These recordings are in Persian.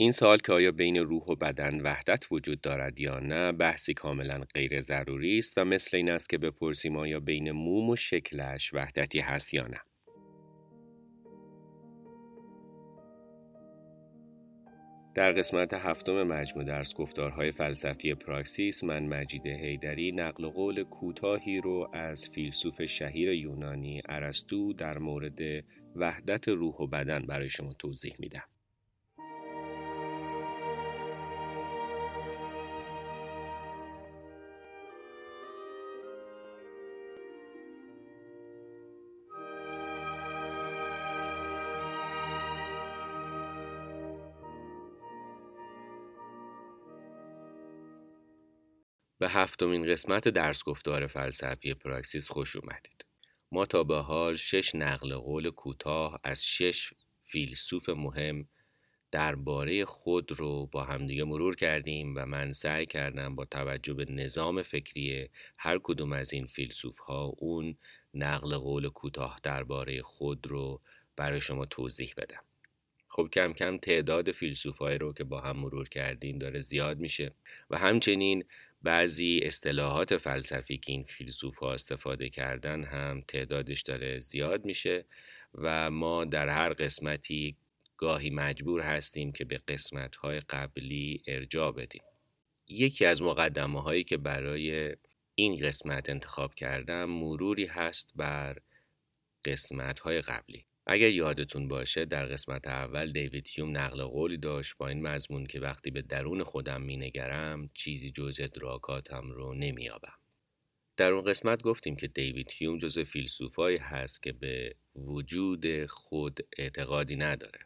این سوال که آیا بین روح و بدن وحدت وجود دارد یا نه بحثی کاملا غیر ضروری است و مثل این است که بپرسیم آیا بین موم و شکلش وحدتی هست یا نه در قسمت هفتم مجموع درس گفتارهای فلسفی پراکسیس من مجید هیدری نقل قول کوتاهی رو از فیلسوف شهیر یونانی ارسطو در مورد وحدت روح و بدن برای شما توضیح میدم. هفتمین قسمت درس گفتار فلسفی پراکسیس خوش اومدید. ما تا به حال شش نقل قول کوتاه از شش فیلسوف مهم درباره خود رو با همدیگه مرور کردیم و من سعی کردم با توجه به نظام فکری هر کدوم از این فیلسوف ها اون نقل قول کوتاه درباره خود رو برای شما توضیح بدم. خب کم کم تعداد فیلسوف رو که با هم مرور کردیم داره زیاد میشه و همچنین بعضی اصطلاحات فلسفی که این فیلسوف ها استفاده کردن هم تعدادش داره زیاد میشه و ما در هر قسمتی گاهی مجبور هستیم که به قسمت های قبلی ارجاع بدیم. یکی از مقدمه هایی که برای این قسمت انتخاب کردم مروری هست بر قسمت های قبلی. اگر یادتون باشه در قسمت اول دیوید هیوم نقل قولی داشت با این مضمون که وقتی به درون خودم مینگرم چیزی جز ادراکاتم رو نمیابم در اون قسمت گفتیم که دیوید هیوم جز فیلسوفایی هست که به وجود خود اعتقادی نداره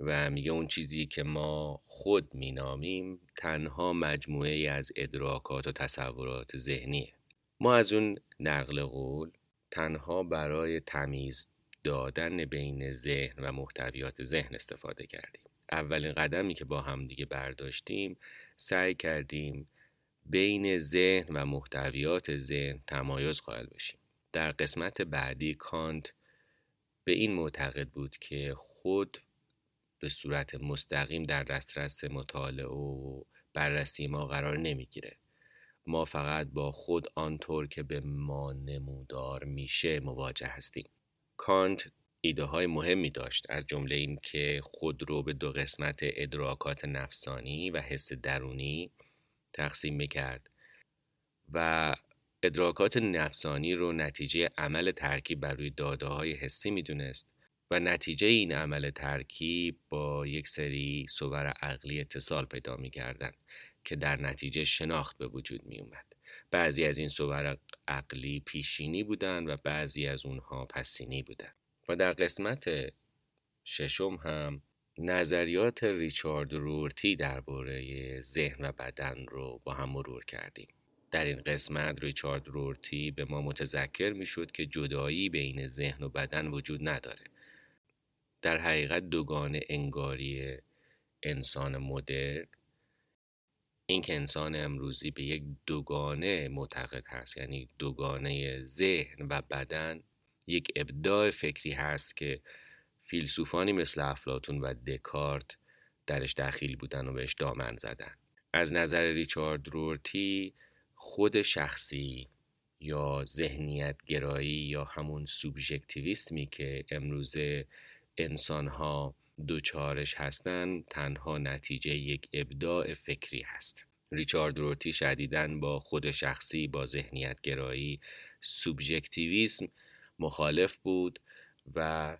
و میگه اون چیزی که ما خود مینامیم تنها مجموعه از ادراکات و تصورات ذهنیه. ما از اون نقل قول تنها برای تمیز دادن بین ذهن و محتویات ذهن استفاده کردیم. اولین قدمی که با هم دیگه برداشتیم سعی کردیم بین ذهن و محتویات ذهن تمایز قائل بشیم. در قسمت بعدی کانت به این معتقد بود که خود به صورت مستقیم در دسترس مطالعه و بررسی ما قرار نمی‌گیره. ما فقط با خود آنطور که به ما نمودار میشه مواجه هستیم. کانت ایده های مهمی داشت از جمله این که خود رو به دو قسمت ادراکات نفسانی و حس درونی تقسیم می‌کرد و ادراکات نفسانی رو نتیجه عمل ترکیب بر روی داده های حسی می‌دونست و نتیجه این عمل ترکیب با یک سری صور عقلی اتصال پیدا می‌کردن که در نتیجه شناخت به وجود می اومد. بعضی از این صور عقلی پیشینی بودند و بعضی از اونها پسینی بودند و در قسمت ششم هم نظریات ریچارد رورتی درباره ذهن و بدن رو با هم مرور کردیم. در این قسمت ریچارد رورتی به ما متذکر می شد که جدایی بین ذهن و بدن وجود نداره. در حقیقت دوگانه انگاری انسان مدرن اینکه انسان امروزی به یک دوگانه معتقد هست یعنی دوگانه ذهن و بدن یک ابداع فکری هست که فیلسوفانی مثل افلاتون و دکارت درش دخیل بودن و بهش دامن زدن. از نظر ریچارد رورتی خود شخصی یا ذهنیت گرایی یا همون سوبژکتیویسمی که امروزه انسانها دوچارش هستند تنها نتیجه یک ابداع فکری هست. ریچارد روتی شدیدن با خود شخصی با ذهنیت گرایی سوبژکتیویسم مخالف بود و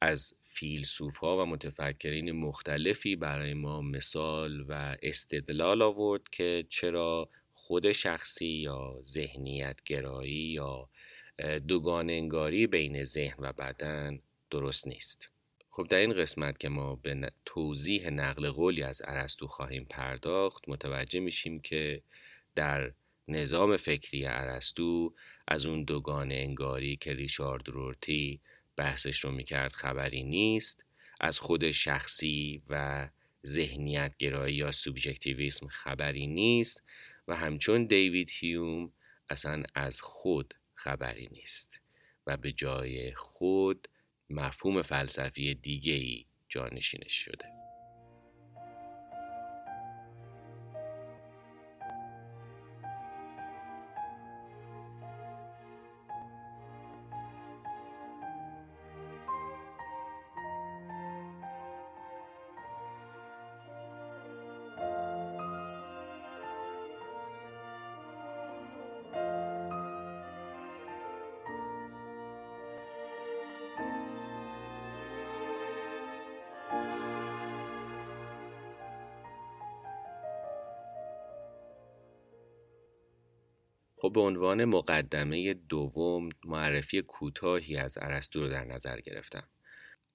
از فیلسوف ها و متفکرین مختلفی برای ما مثال و استدلال آورد که چرا خود شخصی یا ذهنیت گرایی یا دوگان انگاری بین ذهن و بدن درست نیست. خب در این قسمت که ما به توضیح نقل قولی از ارسطو خواهیم پرداخت متوجه میشیم که در نظام فکری ارسطو از اون دوگان انگاری که ریشارد رورتی بحثش رو می‌کرد خبری نیست. از خود شخصی و ذهنیت گرایی یا سوبژکتیویسم خبری نیست و همچون دیوید هیوم اصلا از خود خبری نیست و به جای خود مفهوم فلسفی دیگه ای جانشینش شده. به عنوان مقدمه دوم معرفی کوتاهی از ارسطو رو در نظر گرفتم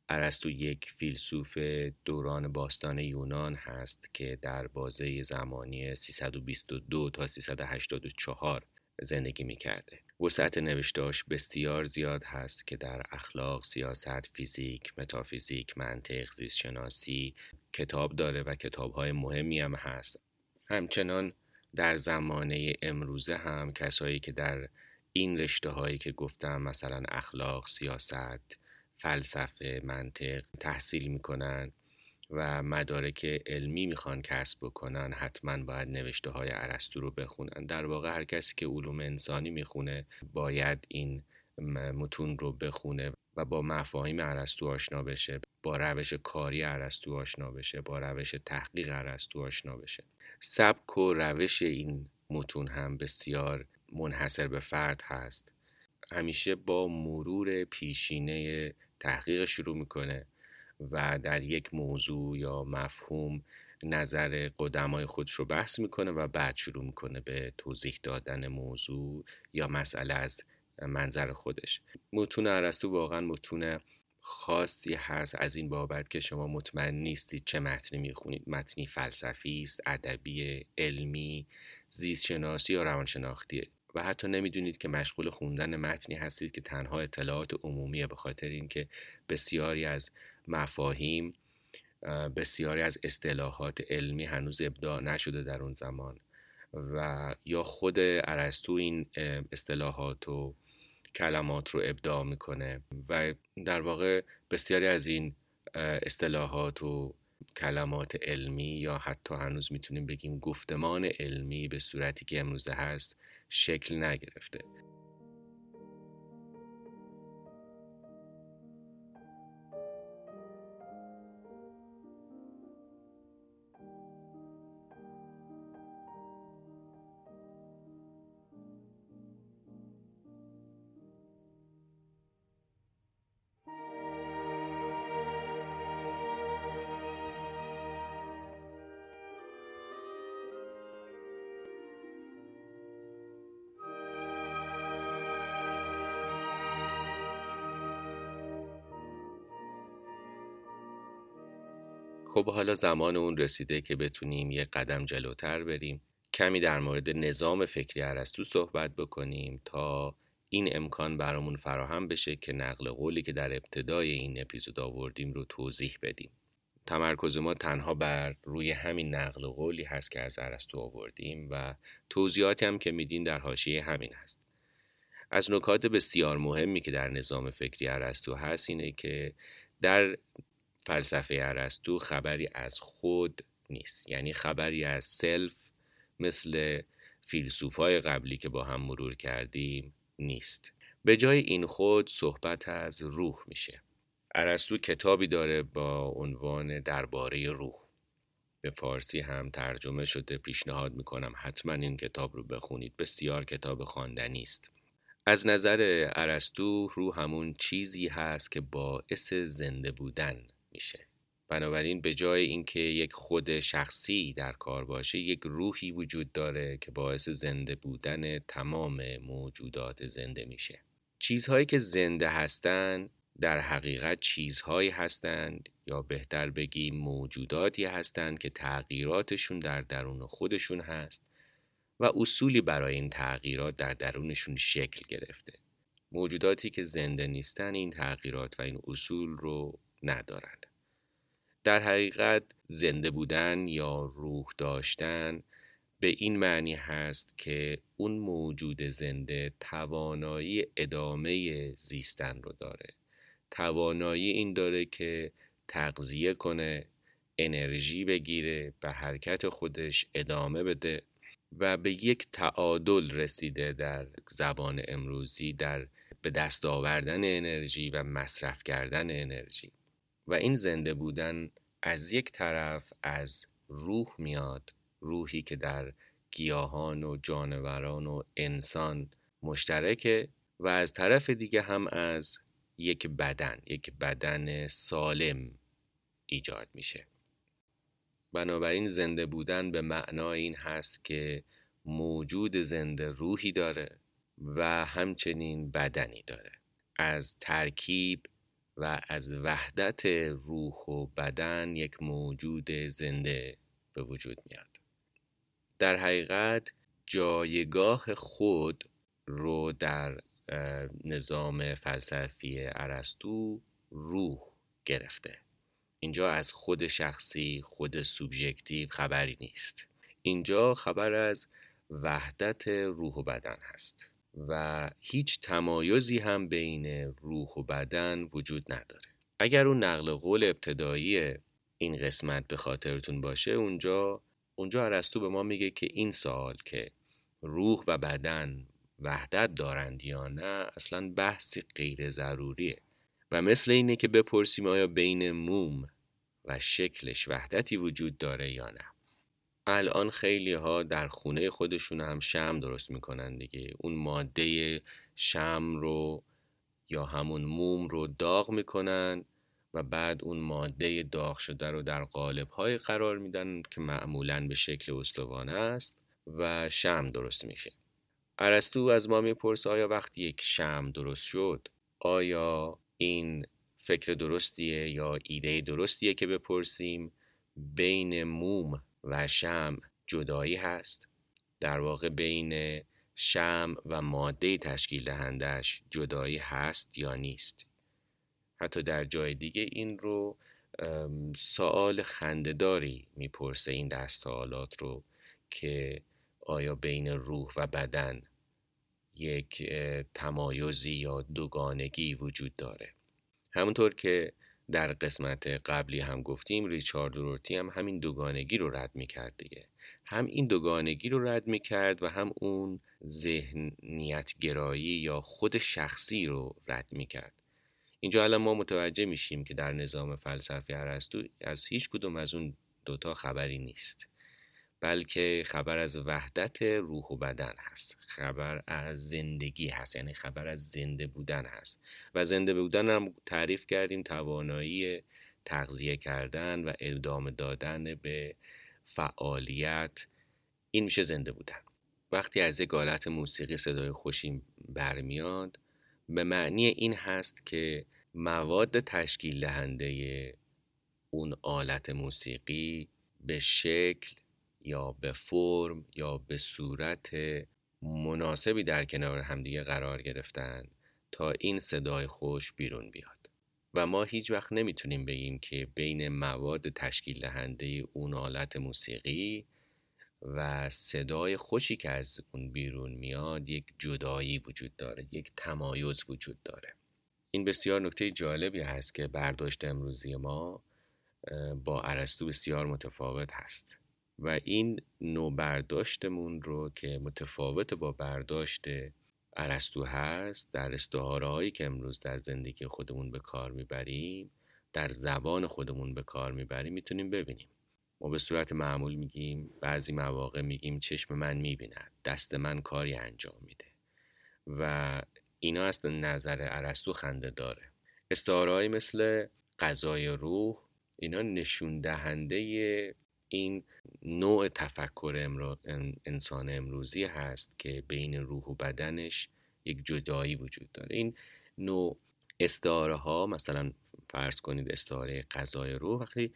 ارسطو یک فیلسوف دوران باستان یونان هست که در بازه زمانی 322 تا 384 زندگی می کرده. وسعت نوشتاش بسیار زیاد هست که در اخلاق، سیاست، فیزیک، متافیزیک، منطق، زیست شناسی کتاب داره و کتابهای مهمی هم هست. همچنان در زمانه امروزه هم کسایی که در این رشته هایی که گفتم مثلا اخلاق، سیاست، فلسفه، منطق تحصیل می‌کنن و مدارک علمی می‌خوان کسب بکنن حتما باید نوشته های عرستو رو بخونن. در واقع هر کسی که علوم انسانی می‌خونه باید این متون رو بخونه و با مفاهیم عرستو آشنا بشه با روش کاری عرستو آشنا بشه با روش تحقیق عرستو آشنا بشه. سبک و روش این متون هم بسیار منحصر به فرد هست. همیشه با مرور پیشینه تحقیق شروع می‌کنه و در یک موضوع یا مفهوم نظر قدمای خودش رو بحث می‌کنه و بعد شروع می‌کنه به توضیح دادن موضوع یا مسئله از منظر خودش. متون ارسطو واقعا متون خاصی هست از این بابت که شما مطمئن نیستید چه متنی می‌خونید. متنی فلسفی است ادبی علمی زیست شناسی یا روانشناختیه و حتی نمی‌دونید که مشغول خوندن متنی هستید که تنها اطلاعات عمومیه به خاطر اینکه بسیاری از مفاهیم بسیاری از اصطلاحات علمی هنوز ابداع نشده در اون زمان. و یا خود ارسطو این اصطلاحات و کلمات رو ابداع می‌کنه و در واقع بسیاری از این اصطلاحات و کلمات علمی یا حتی هنوز می‌تونیم بگیم گفتمان علمی به صورتی که امروزه هست شکل نگرفته. خب حالا زمان اون رسیده که بتونیم یه قدم جلوتر بریم. کمی در مورد نظام فکری ارسطو صحبت بکنیم تا این امکان برامون فراهم بشه که نقل قولی که در ابتدای این اپیزود آوردیم رو توضیح بدیم. تمرکز ما تنها بر روی همین نقل قولی هست که از ارسطو آوردیم و توضیحاتی هم که میدین در حاشیه همین هست. از نکات بسیار مهمی که در نظام فکری ارسطو هست اینه که در فلسفه ارسطو خبری از خود نیست. یعنی خبری از سلف مثل فیلسوفای قبلی که با هم مرور کردیم نیست. به جای این خود صحبت از روح میشه. ارسطو کتابی داره با عنوان درباره روح. به فارسی هم ترجمه شده. پیشنهاد می‌کنم حتما این کتاب رو بخونید. بسیار کتاب خواندنی است. از نظر ارسطو روح همون چیزی هست که باعث زنده بودن. میشه. بنابراین به جای اینکه یک خود شخصی در کار باشه یک روحی وجود داره که باعث زنده بودن تمام موجودات زنده میشه. چیزهایی که زنده هستند در حقیقت چیزهایی هستند یا بهتر بگیم موجوداتی هستند که تغییراتشون در درون خودشون هست و اصولی برای این تغییرات در درونشون شکل گرفته. موجوداتی که زنده نیستن این تغییرات و این اصول رو ندارند. در حقیقت زنده بودن یا روح داشتن به این معنی هست که اون موجود زنده توانایی ادامه زیستن رو داره. توانایی این داره که تغذیه کنه انرژی بگیره به حرکت خودش ادامه بده و به یک تعادل رسیده در زبان امروزی در به دست آوردن انرژی و مصرف کردن انرژی. و این زنده بودن از یک طرف از روح میاد روحی که در گیاهان و جانوران و انسان مشترکه و از طرف دیگه هم از یک بدن یک بدن سالم ایجاد میشه. بنابراین زنده بودن به معنای این هست که موجود زنده روحی داره و همچنین بدنی داره. از ترکیب و از وحدت روح و بدن یک موجود زنده به وجود میاد. در حقیقت جایگاه خود رو در نظام فلسفی ارسطو روح گرفته. اینجا از خود شخصی خود سوبژکتیو خبری نیست. اینجا خبر از وحدت روح و بدن هست. و هیچ تمایزی هم بین روح و بدن وجود نداره. اگر اون نقل قول ابتدایی این قسمت به خاطرتون باشه اونجا اونجا ارسطو به ما میگه که این سوال که روح و بدن وحدت دارند یا نه اصلا بحثی غیر ضروریه. و مثل اینه که بپرسیم آیا بین موم و شکلش وحدتی وجود داره یا نه. الان خیلی ها در خونه خودشون هم شم درست می‌کنن دیگه. اون ماده شم رو یا همون موم رو داغ می‌کنن و بعد اون ماده داغ شده رو در قالب های قرار میدن که معمولا به شکل استوانه است و شم درست میشه. ارسطو از ما می‌پرسه آیا وقتی یک شم درست شد؟ آیا این فکر درستیه یا ایده درستیه که بپرسیم بین موم و شم جدایی هست. در واقع بین شم و ماده تشکیل دهندش جدایی هست یا نیست. حتی در جای دیگه این رو سوال خندهداری می‌پرسه این دست سوالات رو که آیا بین روح و بدن یک تمایزی یا دوگانگی وجود داره. همونطور که در قسمت قبلی هم گفتیم ریچارد رورتی هم همین دوگانگی رو رد می‌کرد دیگه. هم این دوگانگی رو رد می‌کرد و هم اون ذهنیت گرایی یا خود شخصی رو رد می‌کرد. اینجا الان ما متوجه میشیم که در نظام فلسفی ارسطو از هیچ کدوم از اون دوتا خبری نیست. بلکه خبر از وحدت روح و بدن هست. خبر از زندگی هست یعنی خبر از زنده بودن هست. و زنده بودن هم تعریف کردیم توانایی تغذیه کردن و ادامه دادن به فعالیت. این میشه زنده بودن. وقتی از یک آلت موسیقی صدای خوشی برمیاد به معنی این هست که مواد تشکیل دهنده اون آلت موسیقی به شکل یا به فرم یا به صورت مناسبی در کنار همدیگه قرار گرفتن تا این صدای خوش بیرون بیاد. و ما هیچ وقت نمی‌تونیم بگیم که بین مواد تشکیل دهنده اون آلت موسیقی و صدای خوشی که از اون بیرون میاد یک جدایی وجود داره یک تمایز وجود داره. این بسیار نکته جالبی هست که برداشت امروزی ما با ارسطو بسیار متفاوت هست. و این نوع برداشتمون رو که متفاوت با برداشت ارسطو هست در استعاره هایی که امروز در زندگی خودمون به کار می‌بریم در زبان خودمون به کار می‌بریم می‌تونیم ببینیم. ما به صورت معمول میگیم بعضی مواقع میگیم چشم من می‌بیند دست من کاری انجام میده. و اینا از نظر ارسطو خنده داره. استعاره مثل غذای روح اینا نشون دهنده این نوع تفکر انسان امروزی هست که بین روح و بدنش یک جدایی وجود داره. این نوع استعاره ها مثلا فرض کنید استعاره غذای روح وقتی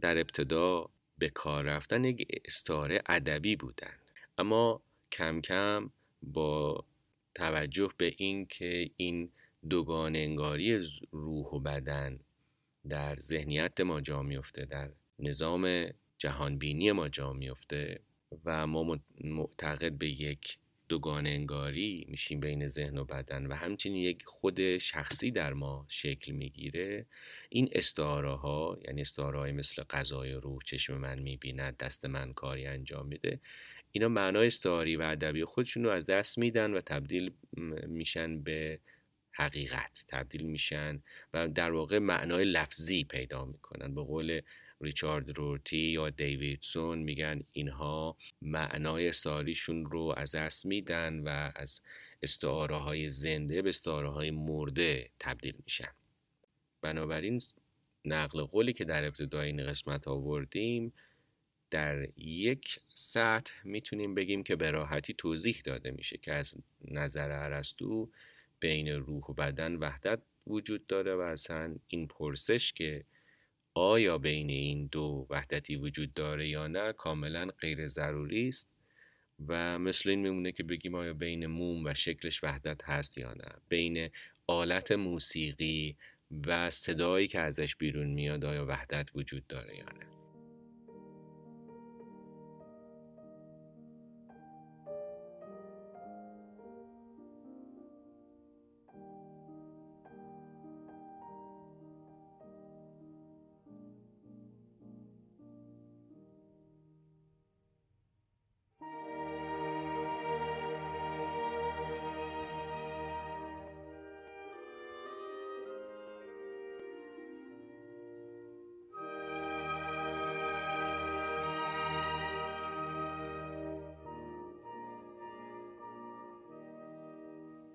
در ابتدا به کار رفتن یک استعاره ادبی بودن. اما کم کم با توجه به این که این دوگان انگاری روح و بدن در ذهنیت ما جا میفته در نظام جهانبینی ما جا میفته و ما معتقد به یک دوگان انگاری میشیم بین ذهن و بدن و همچنین یک خود شخصی در ما شکل می‌گیره. این استعاره ها یعنی استعاره های مثل غذای روح چشم من می‌بیند دست من کاری انجام میده اینا معنای استعاری و ادبی خودشون رو از دست میدن و تبدیل میشن به حقیقت تبدیل میشن و در واقع معنای لفظی پیدا می‌کنن. به قول ریچارد رورتی یا دیویدسون میگن اینها معنای استعاریشون رو از دست میدن و از استعاره های زنده به استعاره های مرده تبدیل میشن. بنابراین نقل قولی که در ابتدای این قسمت آوردیم در یک سطح می‌تونیم بگیم که به راحتی توضیح داده میشه که از نظر ارسطو بین روح و بدن وحدت وجود داره و اصلا این پرسش که آیا بین این دو وحدتی وجود داره یا نه کاملا غیر ضروری است؟ و مثل این میمونه که بگیم آیا بین موم و شکلش وحدت هست یا نه؟ بین آلت موسیقی و صدایی که ازش بیرون میاد آیا وحدت وجود داره یا نه؟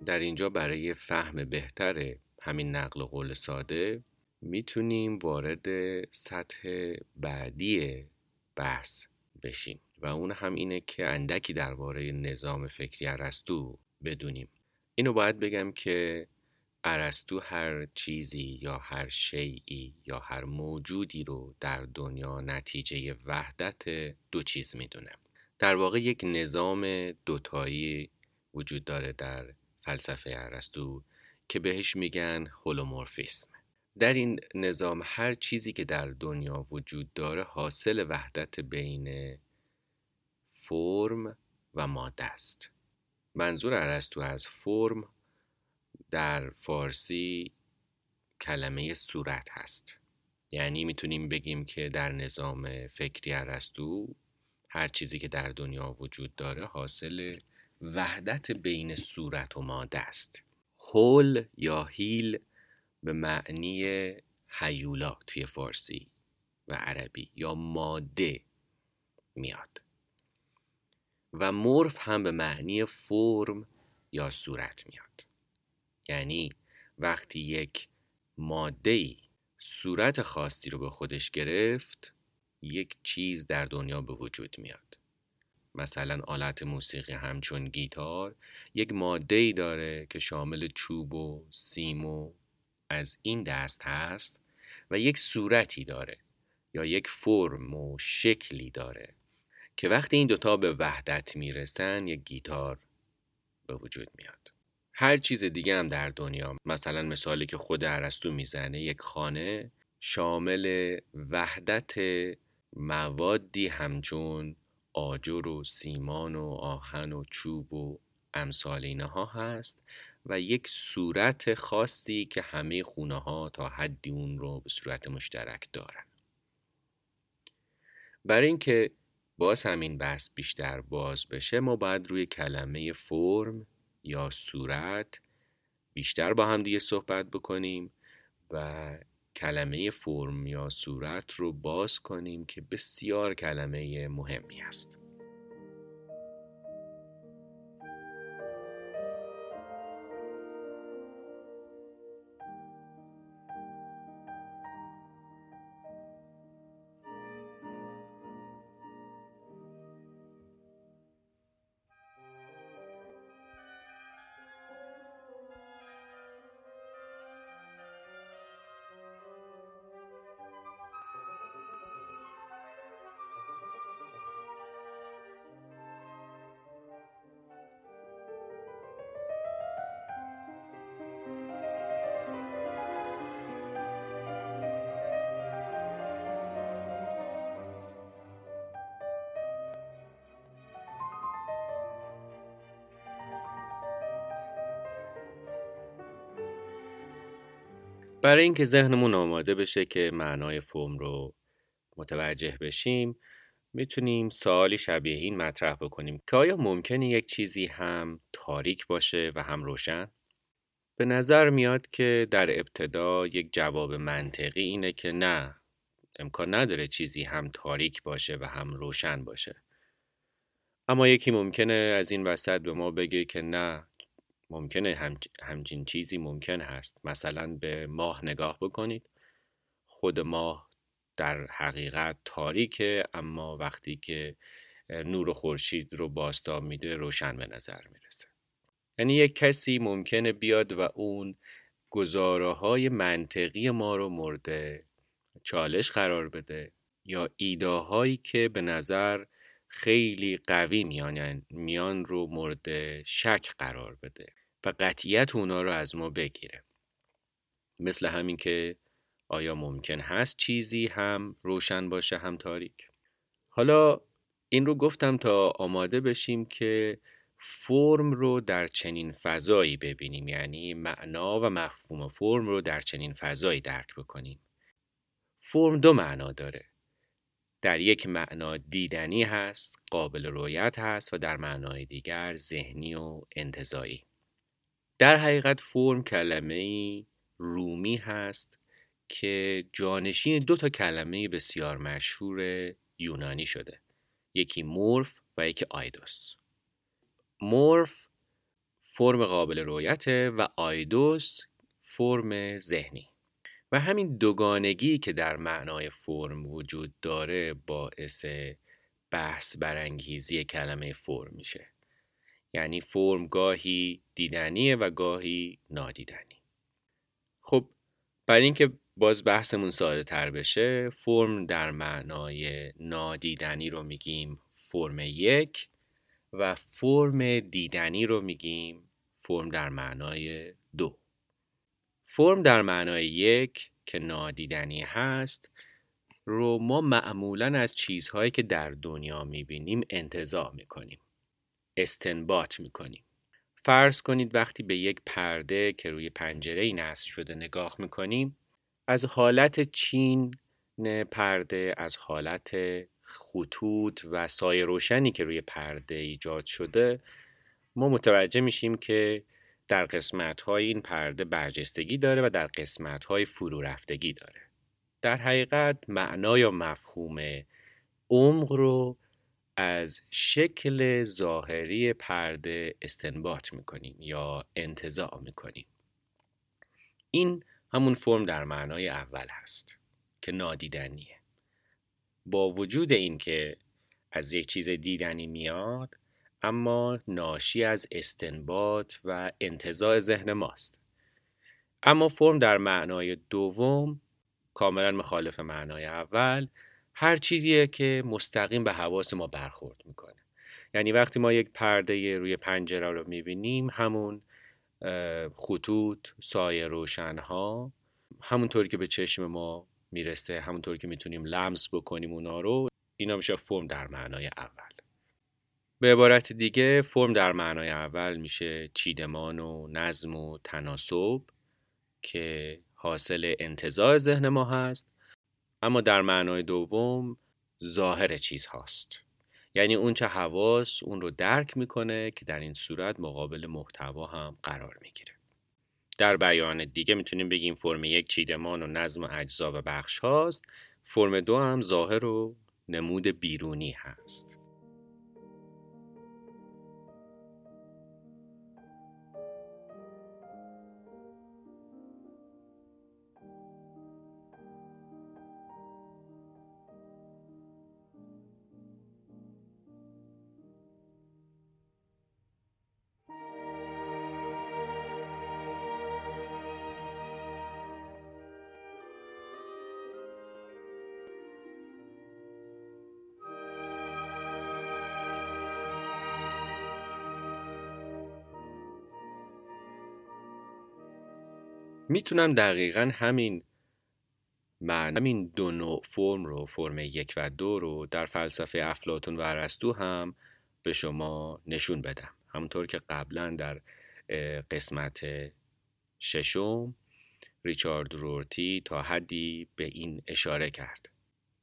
در اینجا برای فهم بهتر همین نقل قول ساده می‌تونیم وارد سطح بعدی بحث بشیم و اون هم اینه که اندکی درباره نظام فکری ارسطو بدونیم. اینو باید بگم که ارسطو هر چیزی یا هر شیعی یا هر موجودی رو در دنیا نتیجه وحدت دو چیز می‌دونه. در واقع یک نظام دوتایی وجود داره در فلسفه ارسطو که بهش میگن هولومورفیسم. در این نظام هر چیزی که در دنیا وجود داره حاصل وحدت بین فرم و ماده است. منظور ارسطو از فرم در فارسی کلمه صورت هست. یعنی می‌تونیم بگیم که در نظام فکری ارسطو هر چیزی که در دنیا وجود داره حاصل وحدت بین صورت و ماده است. هول یا هیل به معنی هیولا توی فارسی و عربی یا ماده میاد. و مورف هم به معنی فرم یا صورت میاد. یعنی وقتی یک ماده صورت خاصی رو به خودش گرفت یک چیز در دنیا به وجود میاد. مثلا آلت موسیقی همچون گیتار یک ماده ای داره که شامل چوب و سیم و از این دست هست و یک صورتی داره یا یک فرم و شکلی داره که وقتی این دوتا به وحدت می‌رسن یک گیتار به وجود میاد. هر چیز دیگه هم در دنیا مثلا مثالی که خود عرستو می‌زنه یک خانه شامل وحدت موادی همچون آجر و سیمان و آهن و چوب و امثال اینها هست و یک صورت خاصی که همه خونه ها تا حدی اون رو به صورت مشترک دارن. برای اینکه باز همین بحث بیشتر باز بشه ما باید روی کلمه فرم یا صورت بیشتر با هم دیگه صحبت بکنیم و کلمه فرم یا صورت رو باز کنیم که بسیار کلمه مهمی است برای اینکه ذهنمون آماده بشه که معنای فرم رو متوجه بشیم می‌تونیم سوالی شبیه این مطرح بکنیم که آیا ممکنه یک چیزی هم تاریک باشه و هم روشن؟ به نظر میاد که در ابتدا یک جواب منطقی اینه که نه امکان نداره چیزی هم تاریک باشه و هم روشن باشه اما یکی ممکنه از این وسط به ما بگه که نه ممکنه هم، همچین چیزی ممکن هست. مثلا به ماه نگاه بکنید. خود ماه در حقیقت تاریکه اما وقتی که نور خورشید رو باستاب میده روشن به نظر می‌رسه. یعنی یک کسی ممکنه بیاد و اون گزاره های منطقی ما رو مورد چالش قرار بده یا ایده هایی که به نظر خیلی قوی میان میان رو مورد شک قرار بده. و قطعیت اونا رو از ما بگیره. مثل همین که آیا ممکن هست چیزی هم روشن باشه هم تاریک؟ حالا این رو گفتم تا آماده بشیم که فرم رو در چنین فضایی ببینیم. یعنی معنا و مفهوم فرم رو در چنین فضایی درک بکنیم. فرم دو معنا داره. در یک معنا دیدنی هست قابل رویت هست و در معنای دیگر ذهنی و انتظایی. در حقیقت فرم کلمه رومی هست که جانشین دو تا کلمه بسیار مشهور یونانی شده. یکی مورف و یکی آیدوس. مورف فرم قابل رویته و آیدوس فرم ذهنی. و همین دوگانگی که در معنای فرم وجود داره باعث بحث برانگیزی کلمه فرم میشه. یعنی فرم گاهی دیدنیه و گاهی نادیدنی. خب برای اینکه باز بحثمون ساده تر بشه فرم در معنای نادیدنی رو میگیم فرم یک و فرم دیدنی رو میگیم فرم در معنای دو. فرم در معنای یک که نادیدنی هست رو ما معمولا از چیزهایی که در دنیا می‌بینیم انتظار می‌کنیم. استنباط می‌کنیم. فرض کنید وقتی به یک پرده که روی پنجره نصب شده نگاه می‌کنیم از حالت چین پرده از حالت خطوط و سایه روشنی که روی پرده ایجاد شده ما متوجه میشیم که در قسمت های این پرده برجستگی داره و در قسمت های فرو رفتگی داره. در حقیقت معنا یا مفهوم عمق رو از شکل ظاهری پرده استنباط می‌کنیم یا انتظاع می‌کنیم. این همون فرم در معنای اول هست که نادیدنیه. با وجود اینکه از یک چیز دیدنی میاد اما ناشی از استنباط و انتظاع ذهن ماست. اما فرم در معنای دوم کاملا مخالف معنای اول هر چیزیه که مستقیم به حواس ما برخورد می‌کنه. یعنی وقتی ما یک پرده روی پنجره رو می‌بینیم همون خطوط سایه روشنها همونطوری که به چشم ما می‌رسه همونطوری که می‌تونیم لمس بکنیم اونا رو اینا میشه فرم در معنای اول. به عبارت دیگه فرم در معنای اول میشه چیدمان و نظم و تناسب که حاصل انتظار ذهن ما هست. اما در معنای دوم ظاهر چیز هاست یعنی اون چه حواس اون رو درک می‌کنه که در این صورت مقابل محتوا هم قرار می‌گیره. در بیان دیگه می‌تونیم بگیم فرم یک چیدمان و نظم اجزا و بخش هاست فرم دو هم ظاهر و نمود بیرونی هست. می‌تونم دقیقا همین معنی همین دو نوع فرم رو فرم یک و دو رو در فلسفه افلاتون و ارسطو هم به شما نشون بدم. همونطور که قبلا در قسمت ششم ریچارد رورتی تا حدی به این اشاره کرد.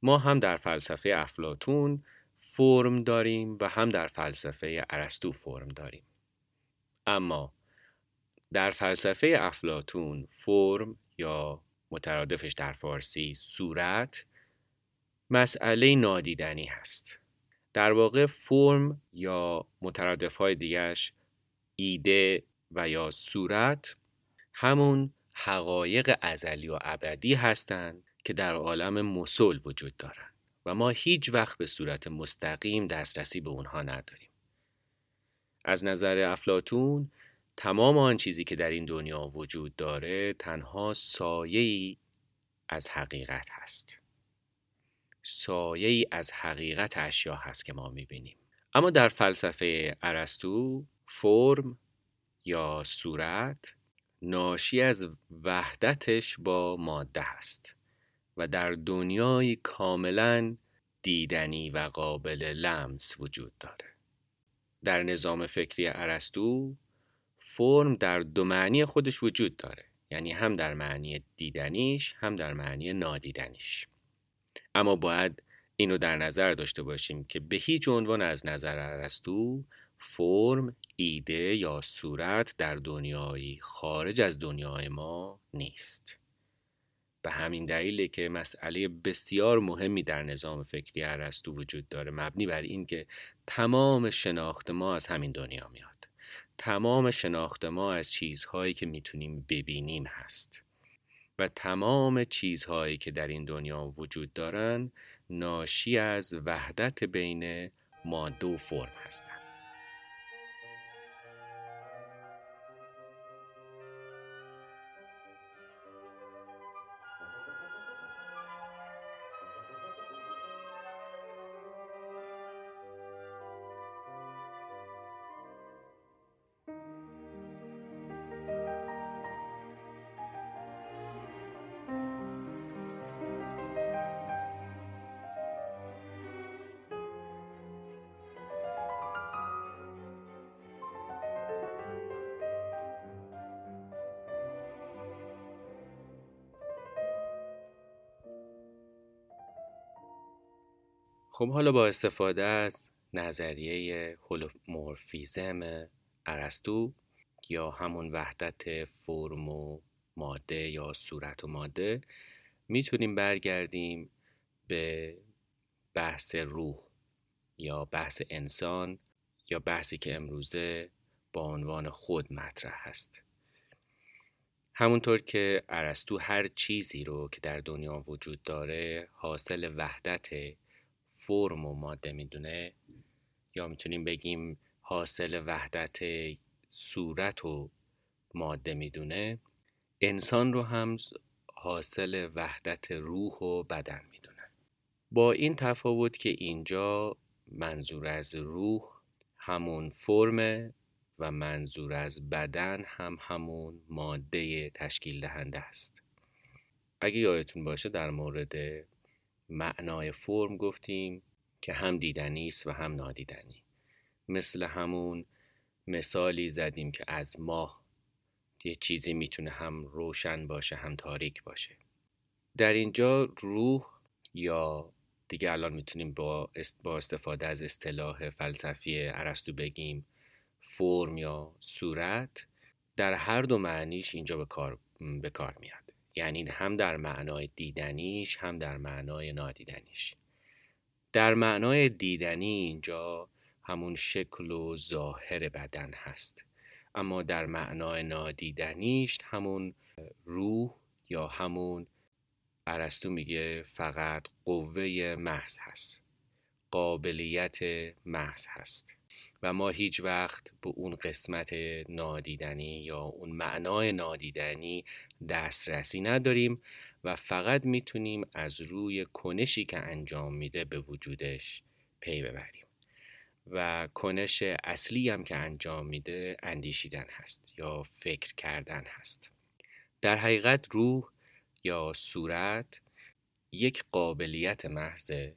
ما هم در فلسفه افلاتون فرم داریم و هم در فلسفه ارسطو فرم داریم. اما در فلسفه افلاتون فرم یا مترادفش در فارسی صورت مسئله نادیدنی هست. در واقع فرم یا مترادف های دیگرش ایده و یا صورت همون حقایق ازلی و ابدی هستند که در عالم مسل وجود دارند و ما هیچ وقت به صورت مستقیم دسترسی به اونها نداریم. از نظر افلاتون تمام آن چیزی که در این دنیا وجود داره تنها سایه از حقیقت هست. سایه ای از حقیقت اشیا هست که ما می‌بینیم. اما در فلسفه ارسطو فرم یا صورت ناشی از وحدتش با ماده هست و در دنیای کاملا دیدنی و قابل لمس وجود داره. در نظام فکری ارسطو فرم در دو معنی خودش وجود داره. یعنی هم در معنی دیدنیش هم در معنی نادیدنیش. اما باید اینو در نظر داشته باشیم که به هیچ عنوان از نظر ارسطو فرم ایده یا صورت در دنیایی خارج از دنیای ما نیست. به همین دلیله که مسئله بسیار مهمی در نظام فکری ارسطو وجود داره مبنی بر این که تمام شناخت ما از همین دنیا میاد. تمام شناخت ما از چیزهایی که می‌تونیم ببینیم هست. و تمام چیزهایی که در این دنیا وجود دارن ناشی از وحدت بین ماده و فرم هستند خب حالا با استفاده از نظریه هولومورفیزم ارسطو یا همون وحدت فرم و ماده یا صورت و ماده می‌تونیم برگردیم به بحث روح یا بحث انسان یا بحثی که امروزه با عنوان خود مطرح هست. همونطور که ارسطو هر چیزی رو که در دنیا وجود داره حاصل وحدت فرم و ماده می‌دونه؟ یا می‌تونیم بگیم حاصل وحدت صورت و ماده می‌دونه؟ انسان رو هم حاصل وحدت روح و بدن می‌دونه. با این تفاوت که اینجا منظور از روح همون فرم و منظور از بدن هم همون ماده تشکیل دهنده است. اگه یادتون باشه در مورد معنای فرم گفتیم که هم دیدنی است و هم نادیدنی. مثل همون مثالی زدیم که از ماه یه چیزی می‌تونه هم روشن باشه هم تاریک باشه. در اینجا روح یا دیگه الان می‌تونیم با, استفاده از اصطلاح فلسفی ارسطو بگیم فرم یا صورت در هر دو معنیش اینجا به کار, به کار میاد. یعنی هم در معنای دیدنیش هم در معنای نادیدنیش. در معنای دیدنی اینجا همون شکل و ظاهر بدن هست. اما در معنای نادیدنیش همون روح یا همون ارسطو میگه فقط قوه محض هست. قابلیت محض هست. و ما هیچ وقت به اون قسمت نادیدنی یا اون معنای نادیدنی دسترسی نداریم و فقط می‌تونیم از روی کنشی که انجام میده به وجودش پی ببریم. و کنش اصلی هم که انجام میده اندیشیدن هست یا فکر کردن هست. در حقیقت روح یا صورت یک قابلیت محضه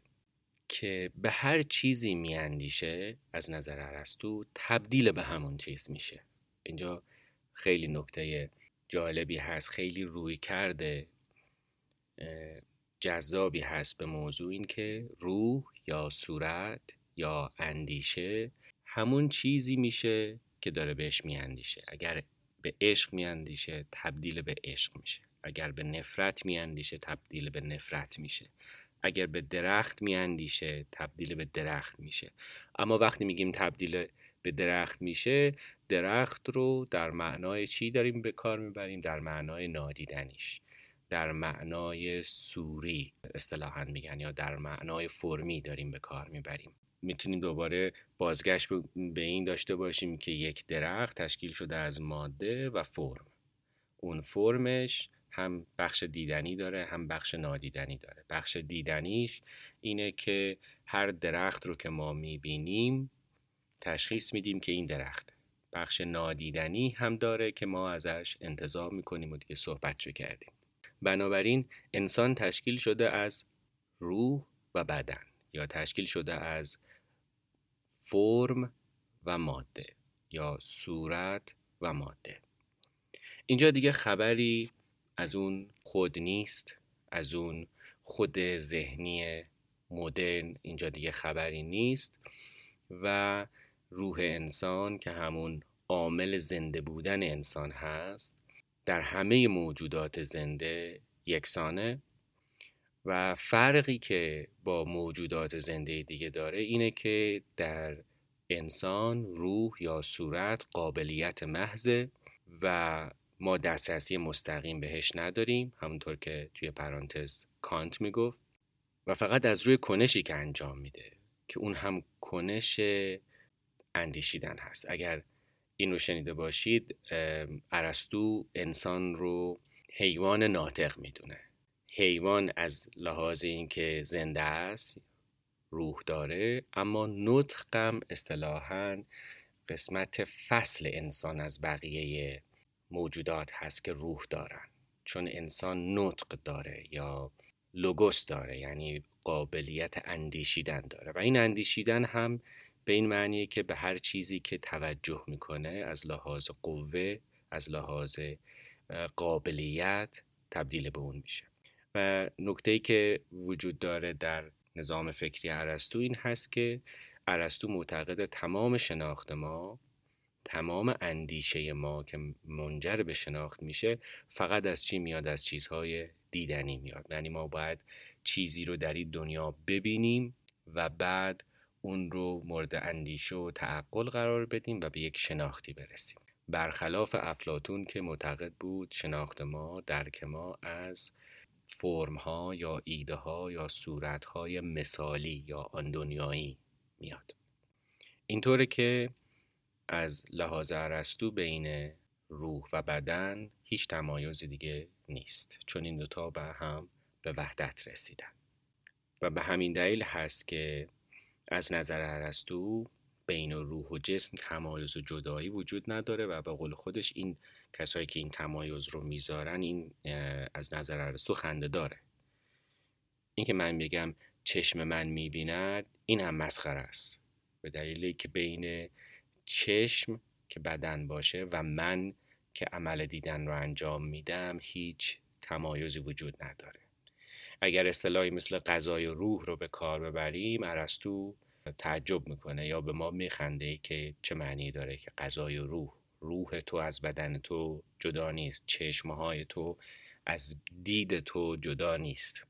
که به هر چیزی میاندیشه از نظر ارسطو تبدیل به همون چیز میشه. اینجا خیلی نکته جالبی هست خیلی روی کرده جذابی هست به موضوع این که روح یا صورت یا اندیشه همون چیزی میشه که داره بهش میاندیشه. اگر به عشق میاندیشه تبدیل به عشق میشه. اگر به نفرت میاندیشه تبدیل به نفرت میشه. اگر به درخت میاندیشه تبدیل به درخت میشه. اما وقتی میگیم تبدیل به درخت میشه درخت رو در معنای چی داریم به کار می‌بریم؟ در معنای نادیدنیش. در معنای سوری اصطلاحا میگن یا در معنای فرمی داریم به کار می‌بریم. می‌تونیم دوباره بازگشت به این داشته باشیم که یک درخت تشکیل شده از ماده و فرم. اون فرمش هم بخش دیدنی داره هم بخش نادیدنی داره. بخش دیدنیش اینه که هر درخت رو که ما می‌بینیم تشخیص میدیم که این درخت بخش نادیدنی هم داره که ما ازش انتظار می‌کنیم و دیگه صحبت شو کردیم. بنابراین انسان تشکیل شده از روح و بدن یا تشکیل شده از فرم و ماده یا صورت و ماده. اینجا دیگه خبری از اون خود نیست از اون خود ذهنی مدرن اینجا دیگه خبری نیست و روح انسان که همون عامل زنده بودن انسان هست در همه موجودات زنده یکسانه و فرقی که با موجودات زنده دیگه داره اینه که در انسان روح یا صورت قابلیت محضه و ما دسترسی مستقیم بهش نداریم همونطور که توی پرانتز کانت می‌گفت. و فقط از روی کنشی که انجام میده که اون هم کنش اندیشیدن هست. اگر این رو شنیده باشید ارسطو انسان رو حیوان ناطق می‌دونه. حیوان از لحاظ اینکه زنده است روح داره اما نطقم اصطلاحا قسمت فصل انسان از بقیه موجودات هست که روح دارن. چون انسان نطق داره یا لوگوس داره یعنی قابلیت اندیشیدن داره. و این اندیشیدن هم به این معنیه که به هر چیزی که توجه می‌کنه از لحاظ قوه از لحاظ قابلیت تبدیل به اون میشه. و نکته ای که وجود داره در نظام فکری ارسطو این هست که ارسطو معتقد تمام شناخت ما تمام اندیشه ما که منجر به شناخت میشه فقط از چی میاد؟ از چیزهای دیدنی میاد. یعنی ما باید چیزی رو در این دنیا ببینیم و بعد اون رو مورد اندیشه و تعقل قرار بدیم و به یک شناختی برسیم. برخلاف افلاتون که معتقد بود شناخت ما درک ما از فرم ها یا ایده ها یا صورت های مثالی یا آن دنیایی میاد. اینطوره که از لحاظ ارسطو بین روح و بدن هیچ تمایز دیگه نیست. چون این دوتا به هم به وحدت رسیدن. و به همین دلیل هست که از نظر ارسطو بین روح و جسم تمایز و جدایی وجود نداره و به قول خودش این کسایی که این تمایز رو می‌ذارن این از نظر ارسطو خنده داره. این که من میگم چشم من می‌بیند این هم مسخره است. به دلیلی که بین چشم که بدن باشه و من که عمل دیدن رو انجام میدم هیچ تمایزی وجود نداره. اگر اصطلاحی مثل غذای روح رو به کار ببریم ارسطو تعجب می‌کنه یا به ما میخنده که چه معنی داره که غذای روح روح تو از بدن تو جدا نیست چشمهای تو از دید تو جدا نیست.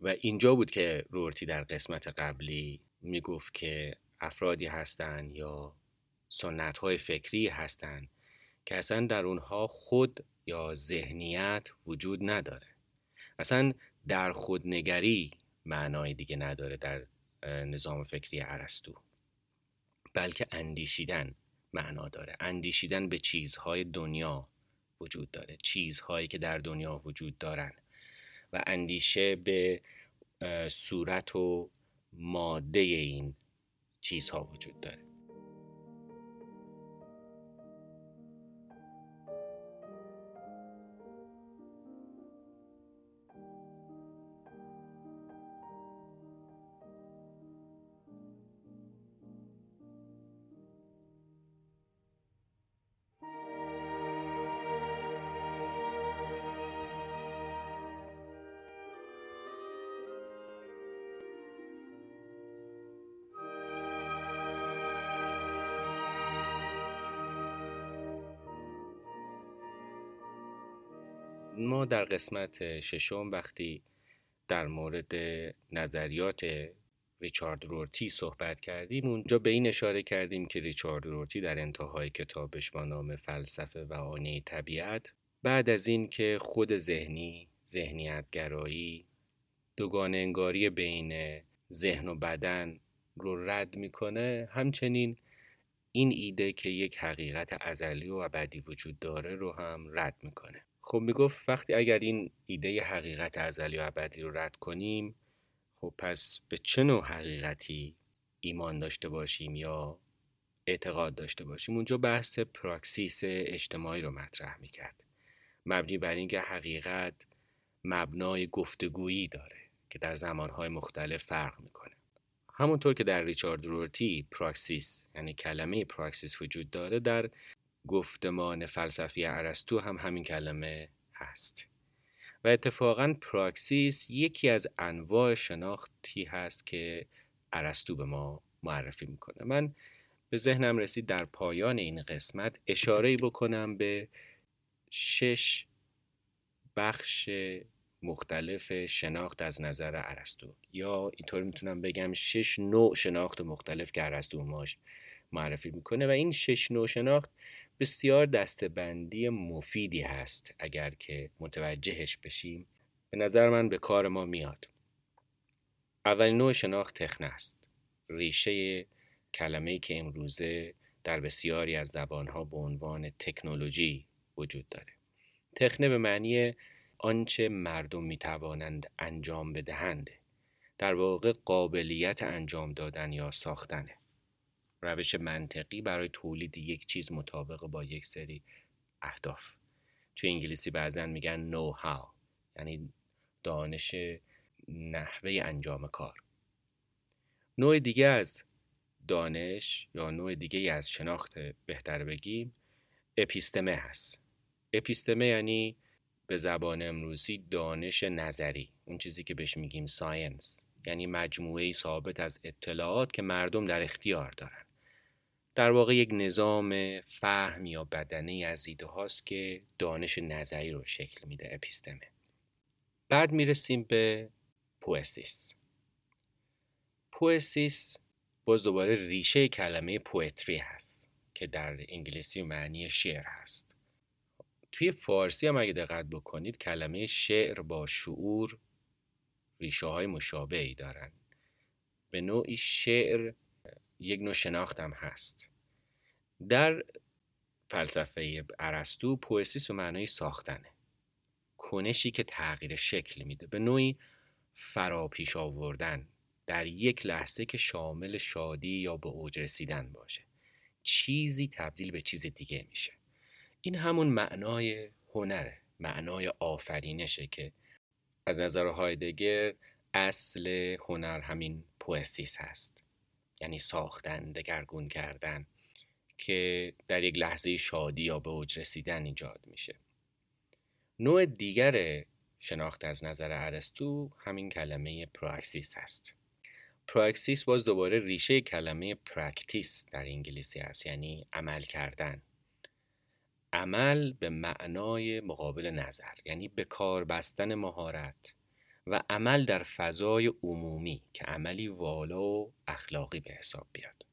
و اینجا بود که رورتی در قسمت قبلی می‌گفت که افرادی هستند یا سنت های فکری هستند که اصلا در اونها خود یا ذهنیت وجود نداره. اصلا در خودنگری معنای دیگه نداره در نظام فکری ارسطو. بلکه اندیشیدن معنا داره. اندیشیدن به چیزهای دنیا وجود داره. چیزهایی که در دنیا وجود دارن. و اندیشه به صورت و ماده این چیزها وجود داره. ما در قسمت ششم وقتی در مورد نظریات ریچارد رورتی صحبت کردیم اونجا به این اشاره کردیم که ریچارد رورتی در انتهای کتابش با نام فلسفه و آینه طبیعت بعد از این که خود ذهنی ذهنیت گرایی دوگان انگاری بین ذهن و بدن رو رد می‌کنه همچنین این ایده که یک حقیقت ازلی و ابدی وجود داره رو هم رد می‌کنه. خب می‌گفت وقتی اگر این ایده حقیقت ازلی و ابدی رو رد کنیم خب پس به چه نوع حقیقتی ایمان داشته باشیم یا اعتقاد داشته باشیم؟ اونجا بحث پراکسیس اجتماعی رو مطرح می‌کرد. مبنی بر اینکه حقیقت مبنای گفتگویی داره که در زمانهای مختلف فرق می‌کنه. همونطور که در ریچارد رورتی پراکسیس یعنی کلمه پراکسیس وجود داره در گفتمان فلسفی ارسطو هم همین کلمه هست. و اتفاقا پراکسیس یکی از انواع شناختی هست که ارسطو به ما معرفی می‌کنه. من به ذهنم رسید در پایان این قسمت اشاره بکنم به شش بخش مختلف شناخت از نظر ارسطو. یا اینطور می‌تونم بگم شش نوع شناخت مختلف که ارسطو ماش معرفی می‌کنه و این شش نوع شناخت بسیار دستبندی مفیدی هست اگر که متوجهش بشیم. به نظر من به کار ما میاد. اولین نوع شناخت تخنه است. ریشه کلمه که امروزه در بسیاری از زبانها به عنوان تکنولوژی وجود داره. تخنه به معنی آنچه مردم می توانند انجام بدهند. در واقع قابلیت انجام دادن یا ساختنه روش منطقی برای تولید یک چیز مطابق با یک سری اهداف. تو انگلیسی بعضا میگن نو هاو یعنی دانش نحوه انجام کار. نوع دیگه از دانش یا نوع دیگه از شناخت بهتر بگیم اپیستمه هست. اپیستمه یعنی به زبان امروزی دانش نظری اون چیزی که بهش میگیم ساینس یعنی مجموعه ثابت از اطلاعات که مردم در اختیار دارن. در واقع یک نظام فهم یا بدنه از ایده هاست که دانش نظری رو شکل میده اپیستمه. بعد می‌رسیم به پوئسیس. پوئسیس باز دوباره ریشه کلمه پویتری هست که در انگلیسی معنی شعر هست. توی فارسی هم اگه دقت بکنید کلمه شعر با شعور ریشه های مشابهی دارن. به نوعی شعر یک نوع شناخت هم هست. در فلسفه ارسطو پویسیس و معنای ساختنه. کنشی که تغییر شکل میده به نوعی فراپیش آوردن در یک لحظه که شامل شادی یا به اوج رسیدن باشه. چیزی تبدیل به چیز دیگه میشه. این همون معنای هنره معنای آفرینشه که از نظر هایدگر اصل هنر همین پوئسیس هست. یعنی ساختن دگرگون کردن که در یک لحظه شادی یا به اوج رسیدن ایجاد میشه. نوع دیگر شناخت از نظر ارسطو همین کلمه پراکسیس هست. پراکسیس باز دوباره ریشه کلمه practice در انگلیسی هست یعنی عمل کردن. عمل به معنای مقابل نظر یعنی به کار بستن مهارت. و عمل در فضای عمومی که عملی والا و اخلاقی به حساب بیاد.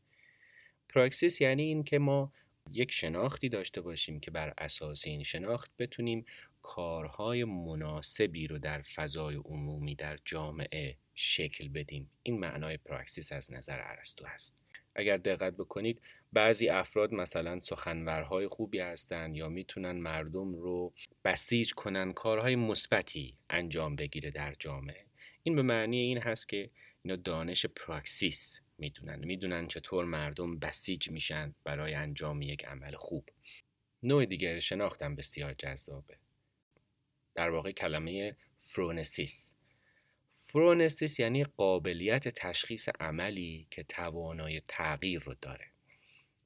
پراکسیس یعنی این که ما یک شناختی داشته باشیم که بر اساس این شناخت بتونیم کارهای مناسبی رو در فضای عمومی در جامعه شکل بدیم. این معنای پراکسیس از نظر ارسطو هست. اگر دقت بکنید بعضی افراد مثلا سخنورهای خوبی هستند یا می‌تونن مردم رو بسیج کنن کارهای مثبتی انجام بگیره در جامعه. این به معنی این هست که اینا دانش پراکسیس می‌دونن. می‌دونن چطور مردم بسیج میشن برای انجام یک عمل خوب. نوع دیگر شناختم بسیار جذابه. در واقع کلمه فرونسیس. فرونسیس یعنی قابلیت تشخیص عملی که توانای تغییر رو داره.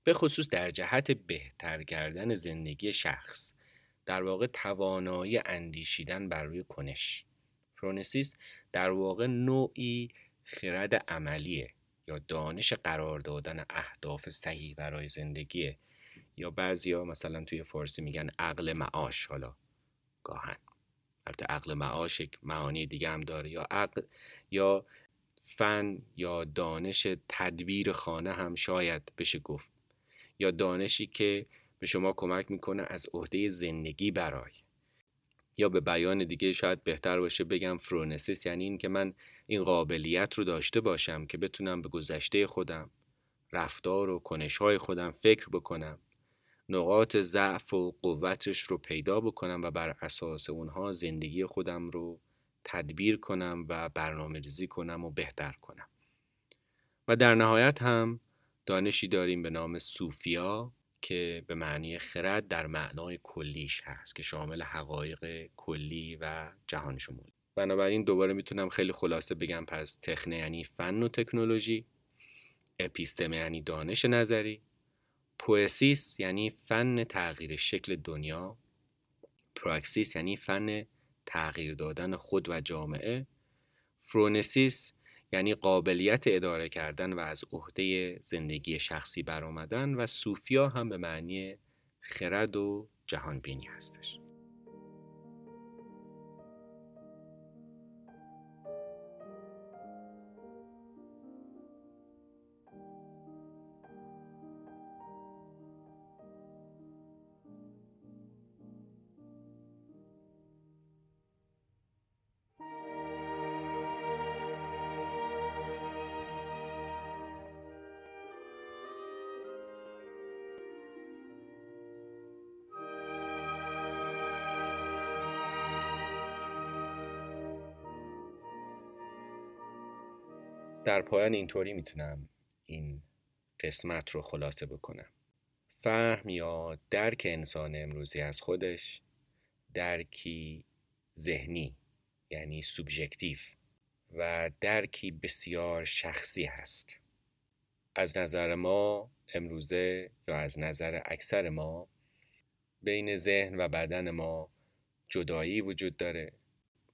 به خصوص در جهت بهتر کردن زندگی شخص در واقع توانایی اندیشیدن بر روی کنش. فرونسیس در واقع نوعی خرد عملیه یا دانش قرار دادن اهداف صحیح برای زندگیه. یا بعضیا مثلا توی فارسی میگن عقل معاش حالا گاهن. البته عقل معاش یک معانی دیگه هم داره. یا عقل یا فن یا دانش تدبیر خانه هم شاید بشه گفت. یا دانشی که به شما کمک می‌کنه از عهده زندگی برای. یا به بیان دیگه شاید بهتر باشه بگم فرونسیس یعنی این که من این قابلیت رو داشته باشم که بتونم به گذشته خودم رفتار و کنشهای خودم فکر بکنم. نقاط ضعف و قوتش رو پیدا بکنم و بر اساس اونها زندگی خودم رو تدبیر کنم و برنامه ریزی کنم و بهتر کنم. و در نهایت هم دانشی داریم به نام صوفیا که به معنی خرد در معنای کلیش هست که شامل حقایق کلی و جهان شمول بنابراین دوباره می‌تونم خیلی خلاصه بگم پس تخنه یعنی فن و تکنولوژی اپیستمه یعنی دانش نظری پوئسیس یعنی فن تغییر شکل دنیا. پراکسیس یعنی فن تغییر دادن خود و جامعه. فرونسیس یعنی قابلیت اداره کردن و از عهده زندگی شخصی برآمدن و صوفیا هم به معنی خرد و جهانبینی هستش. پایان اینطوری می‌تونم این قسمت رو خلاصه بکنم. فهم یا درک انسان امروزی از خودش درکی ذهنی یعنی سوبژکتیو و درکی بسیار شخصی هست. از نظر ما امروزه یا از نظر اکثر ما بین ذهن و بدن ما جدایی وجود داره.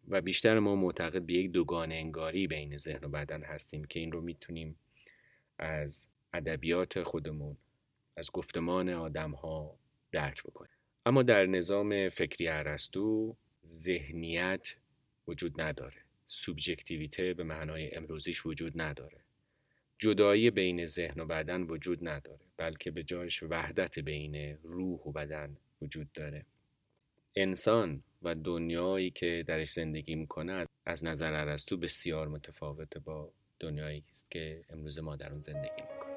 و بیشتر ما معتقد به یک دوگانه انگاری بین ذهن و بدن هستیم که این رو می‌تونیم از ادبیات خودمون از گفتمان آدم ها درک بکنیم. اما در نظام فکری ارسطو ذهنیت وجود نداره. سوبژکتیویته به معنای امروزیش وجود نداره. جدایی بین ذهن و بدن وجود نداره بلکه به جایش وحدت بین روح و بدن وجود داره. انسان و دنیایی که درش زندگی می‌کنه از نظر ارسطو بسیار متفاوته با دنیایی است که امروز ما در اون زندگی می‌کنیم.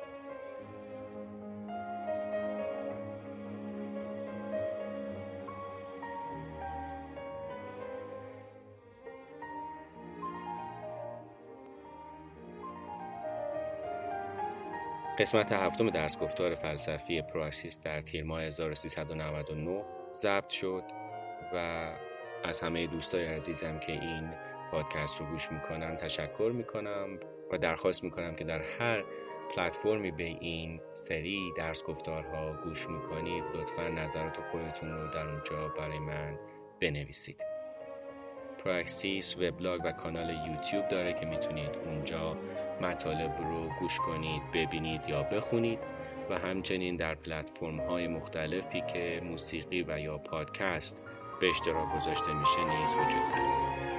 قسمت هفتم درس گفتار فلسفی پراکسیس در تیر ماه 1399 ضبط شد. و از همه دوستای عزیزم که این پادکست رو گوش می‌کنن تشکر می‌کنم و درخواست می‌کنم که در هر پلتفرمی به این سری درس گفتارها گوش می‌کنید لطفا نظرات خودتون رو در اونجا برای من بنویسید. پراکسیس وبلاگ و کانال یوتیوب داره که می‌تونید اونجا مطالب رو گوش کنید ببینید یا بخونید و همچنین در پلتفرم های مختلفی که موسیقی و یا پادکست به اشتراک گذاشته میشه نیز وجود داره